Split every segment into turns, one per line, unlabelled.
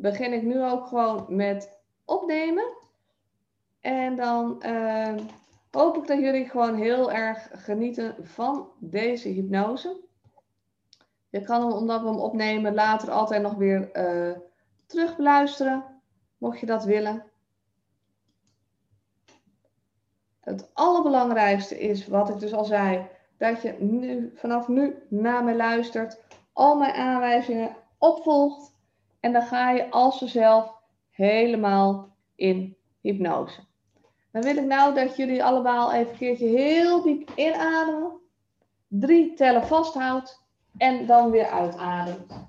begin ik nu ook gewoon met opnemen. En dan uh, hoop ik dat jullie gewoon heel erg genieten van deze hypnose. Je kan hem, omdat we hem opnemen, later altijd nog weer uh, terug beluisteren, mocht je dat willen. Het allerbelangrijkste is, wat ik dus al zei, dat je nu, vanaf nu naar mij luistert, al mijn aanwijzingen opvolgt en dan ga je als vanzelf helemaal in hypnose. Dan wil ik nou dat jullie allemaal even een keertje heel diep inademen. Drie tellen vasthoudt en dan weer uitademt.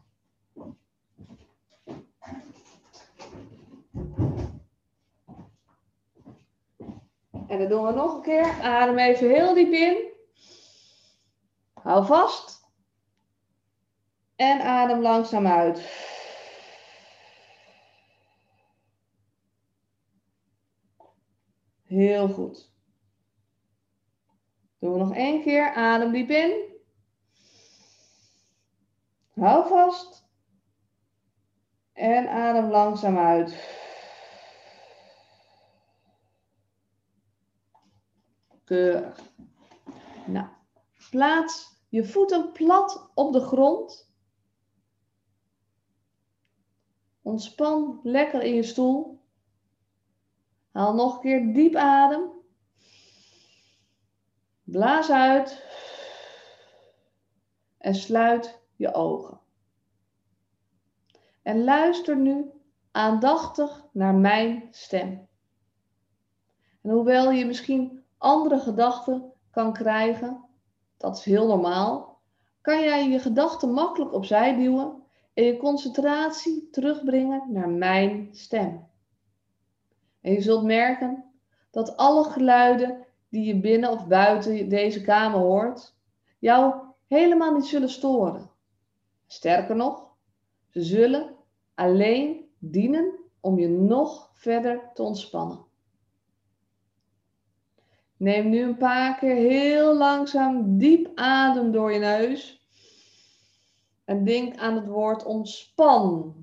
En dat doen we nog een keer. Adem even heel diep in. Hou vast. En adem langzaam uit. Heel goed. Doen we nog één keer. Adem diep in. Hou vast. En adem langzaam uit. Keurig. Nou, plaats je voeten plat op de grond. Ontspan lekker in je stoel. Haal nog een keer diep adem. Blaas uit. En sluit je ogen. En luister nu aandachtig naar mijn stem. En hoewel je misschien andere gedachten kan krijgen, dat is heel normaal, kan jij je gedachten makkelijk opzij duwen en je concentratie terugbrengen naar mijn stem. En je zult merken dat alle geluiden die je binnen of buiten deze kamer hoort, jou helemaal niet zullen storen. Sterker nog, ze zullen alleen dienen om je nog verder te ontspannen. Neem nu een paar keer heel langzaam diep adem door je neus. En denk aan het woord ontspan.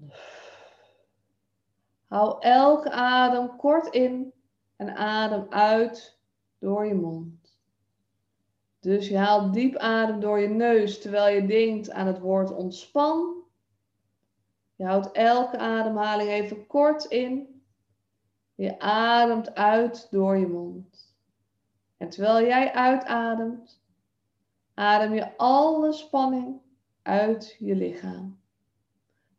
Hou elke adem kort in en adem uit door je mond. Dus je haalt diep adem door je neus terwijl je denkt aan het woord ontspan. Je houdt elke ademhaling even kort in. Je ademt uit door je mond. En terwijl jij uitademt, adem je alle spanning uit je lichaam.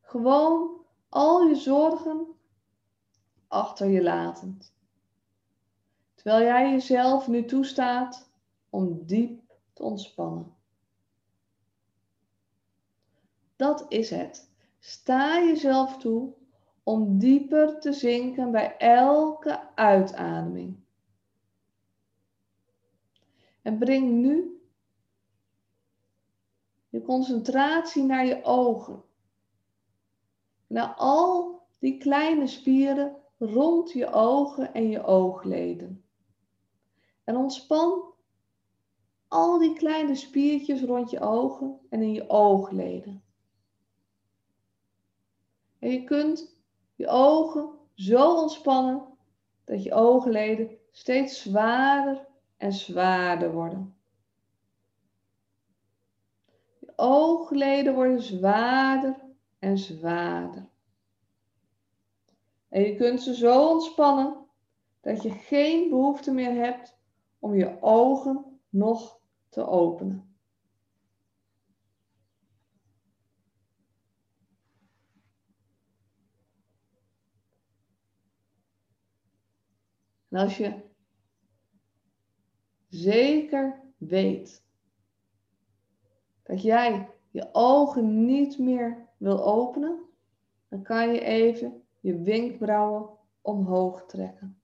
Gewoon al je zorgen achter je latend. Terwijl jij jezelf nu toestaat om diep te ontspannen. Dat is het. Sta jezelf toe om dieper te zinken bij elke uitademing. En breng nu je concentratie naar je ogen. Naar al die kleine spieren rond je ogen en je oogleden. En ontspan al die kleine spiertjes rond je ogen en in je oogleden. En je kunt je ogen zo ontspannen dat je oogleden steeds zwaarder en zwaarder worden. Je oogleden worden zwaarder en zwaarder. En je kunt ze zo ontspannen dat je geen behoefte meer hebt om je ogen nog te openen. En als je zeker weet dat jij je ogen niet meer wil openen, dan kan je even je wenkbrauwen omhoog trekken.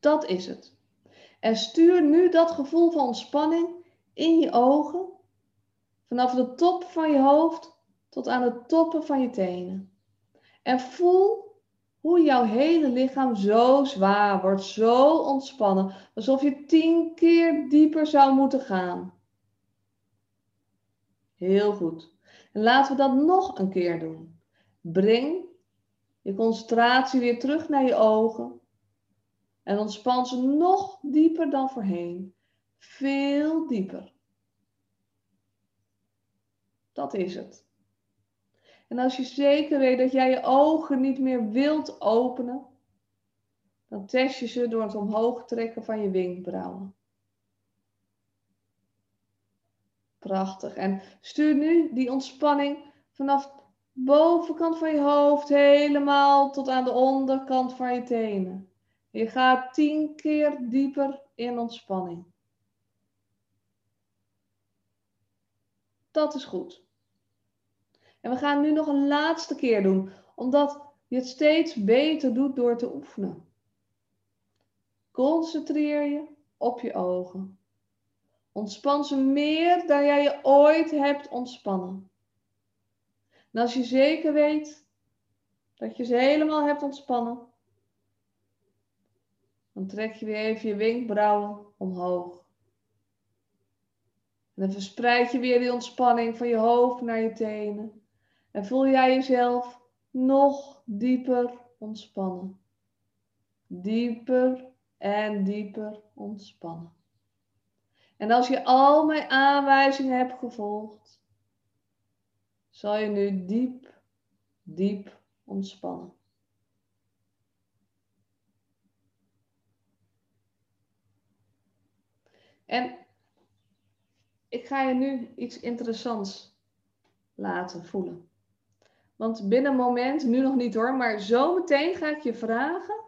Dat is het. En stuur nu dat gevoel van ontspanning in je ogen, vanaf de top van je hoofd tot aan de toppen van je tenen. En voel hoe jouw hele lichaam zo zwaar wordt, zo ontspannen, alsof je tien keer dieper zou moeten gaan. Heel goed. En laten we dat nog een keer doen. Breng je concentratie weer terug naar je ogen. En ontspan ze nog dieper dan voorheen. Veel dieper. Dat is het. En als je zeker weet dat jij je ogen niet meer wilt openen, dan test je ze door het omhoog trekken van je wenkbrauwen. Prachtig. En stuur nu die ontspanning vanaf de bovenkant van je hoofd helemaal tot aan de onderkant van je tenen. Je gaat tien keer dieper in ontspanning. Dat is goed. En we gaan nu nog een laatste keer doen, omdat je het steeds beter doet door te oefenen. Concentreer je op je ogen. Ontspan ze meer dan jij je ooit hebt ontspannen. En als je zeker weet dat je ze helemaal hebt ontspannen, dan trek je weer even je wenkbrauwen omhoog. En dan verspreid je weer die ontspanning van je hoofd naar je tenen. En voel jij jezelf nog dieper ontspannen. Dieper en dieper ontspannen. En als je al mijn aanwijzingen hebt gevolgd, zal je nu diep, diep ontspannen. En ik ga je nu iets interessants laten voelen. Want binnen een moment, nu nog niet hoor, maar zometeen ga ik je vragen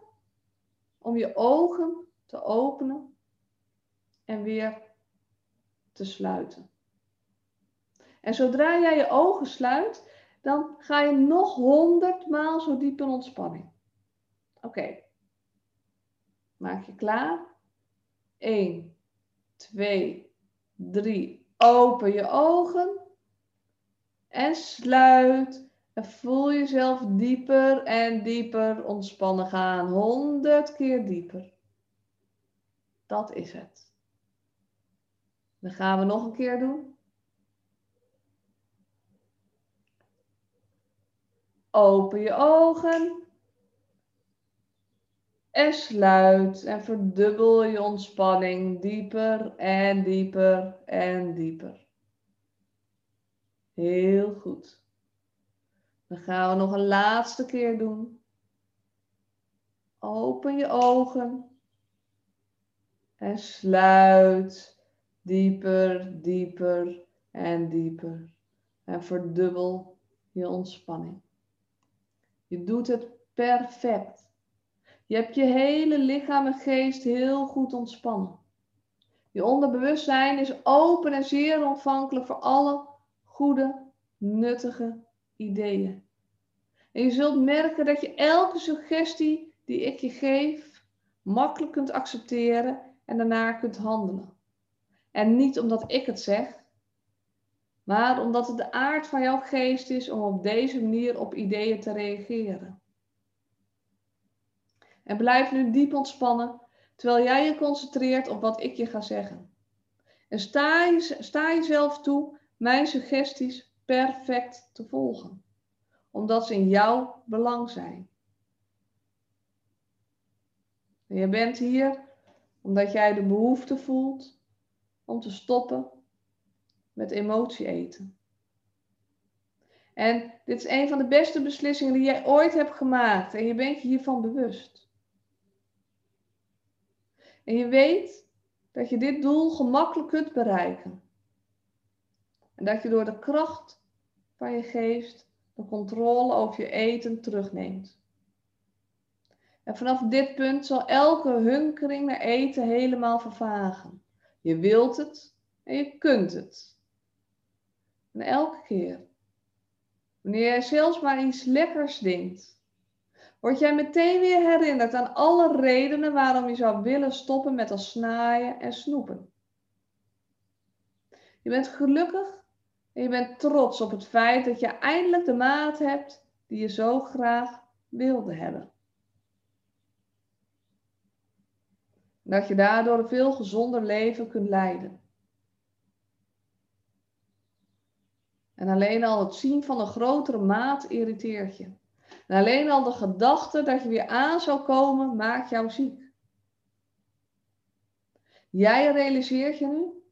om je ogen te openen en weer te sluiten. En zodra jij je ogen sluit, dan ga je nog honderdmaal zo diep in ontspanning. Oké. Maak je klaar? 1, 2, 3. Open je ogen en sluit. En voel jezelf dieper en dieper ontspannen gaan. Honderd keer dieper. Dat is het. Dan gaan we nog een keer doen. Open je ogen. En sluit en verdubbel je ontspanning dieper en dieper en dieper. Heel goed. Dan gaan we nog een laatste keer doen. Open je ogen. En sluit dieper, dieper en dieper. En verdubbel je ontspanning. Je doet het perfect. Je hebt je hele lichaam en geest heel goed ontspannen. Je onderbewustzijn is open en zeer ontvankelijk voor alle goede, nuttige ideeën. En je zult merken dat je elke suggestie die ik je geef makkelijk kunt accepteren en daarna kunt handelen. En niet omdat ik het zeg, maar omdat het de aard van jouw geest is om op deze manier op ideeën te reageren. En blijf nu diep ontspannen terwijl jij je concentreert op wat ik je ga zeggen. En sta, je, sta jezelf toe mijn suggesties perfect te volgen, omdat ze in jouw belang zijn. En je bent hier omdat jij de behoefte voelt om te stoppen met emotie eten. En dit is een van de beste beslissingen die jij ooit hebt gemaakt en je bent je hiervan bewust. En je weet dat je dit doel gemakkelijk kunt bereiken. En dat je door de kracht van je geest de controle over je eten terugneemt. En vanaf dit punt zal elke hunkering naar eten helemaal vervagen. Je wilt het en je kunt het. En elke keer, wanneer jij zelfs maar iets lekkers denkt, word jij meteen weer herinnerd aan alle redenen waarom je zou willen stoppen met al snaaien en snoepen. Je bent gelukkig en je bent trots op het feit dat je eindelijk de maat hebt die je zo graag wilde hebben. Dat je daardoor een veel gezonder leven kunt leiden. En alleen al het zien van een grotere maat irriteert je. En alleen al de gedachte dat je weer aan zou komen maakt jou ziek. Jij realiseert je nu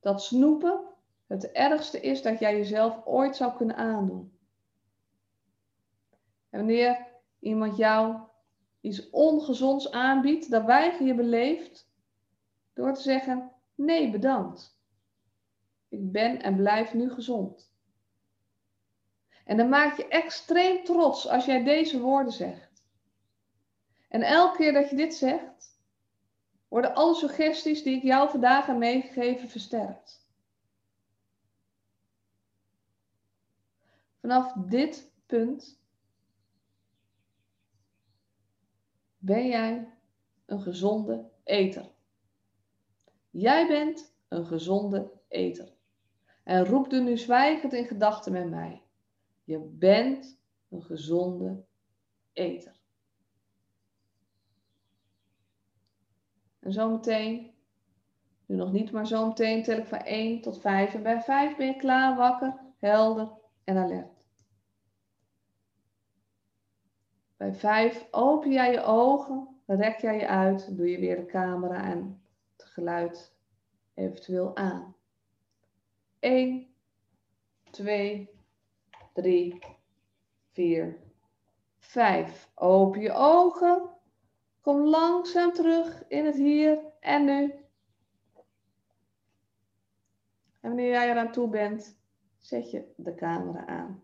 dat snoepen het ergste is dat jij jezelf ooit zou kunnen aandoen. En wanneer iemand jou iets ongezonds aanbiedt, dan weiger je beleefd door te zeggen: nee, bedankt. Ik ben en blijf nu gezond. En dan maak je extreem trots als jij deze woorden zegt. En elke keer dat je dit zegt, worden alle suggesties die ik jou vandaag heb meegegeven versterkt. Vanaf dit punt ben jij een gezonde eter. Jij bent een gezonde eter. En roep er nu zwijgend in gedachten met mij. Je bent een gezonde eter. En zometeen, nu nog niet, maar zometeen tel ik van 1 tot 5. En bij 5 ben je klaar, wakker, helder en alert. Bij 5 open jij je ogen, rek jij je uit, doe je weer de camera en het geluid eventueel aan. 1, 2, 3, 4, 5. Open je ogen. Kom langzaam terug in het hier en nu. En wanneer jij eraan toe bent, zet je de camera aan.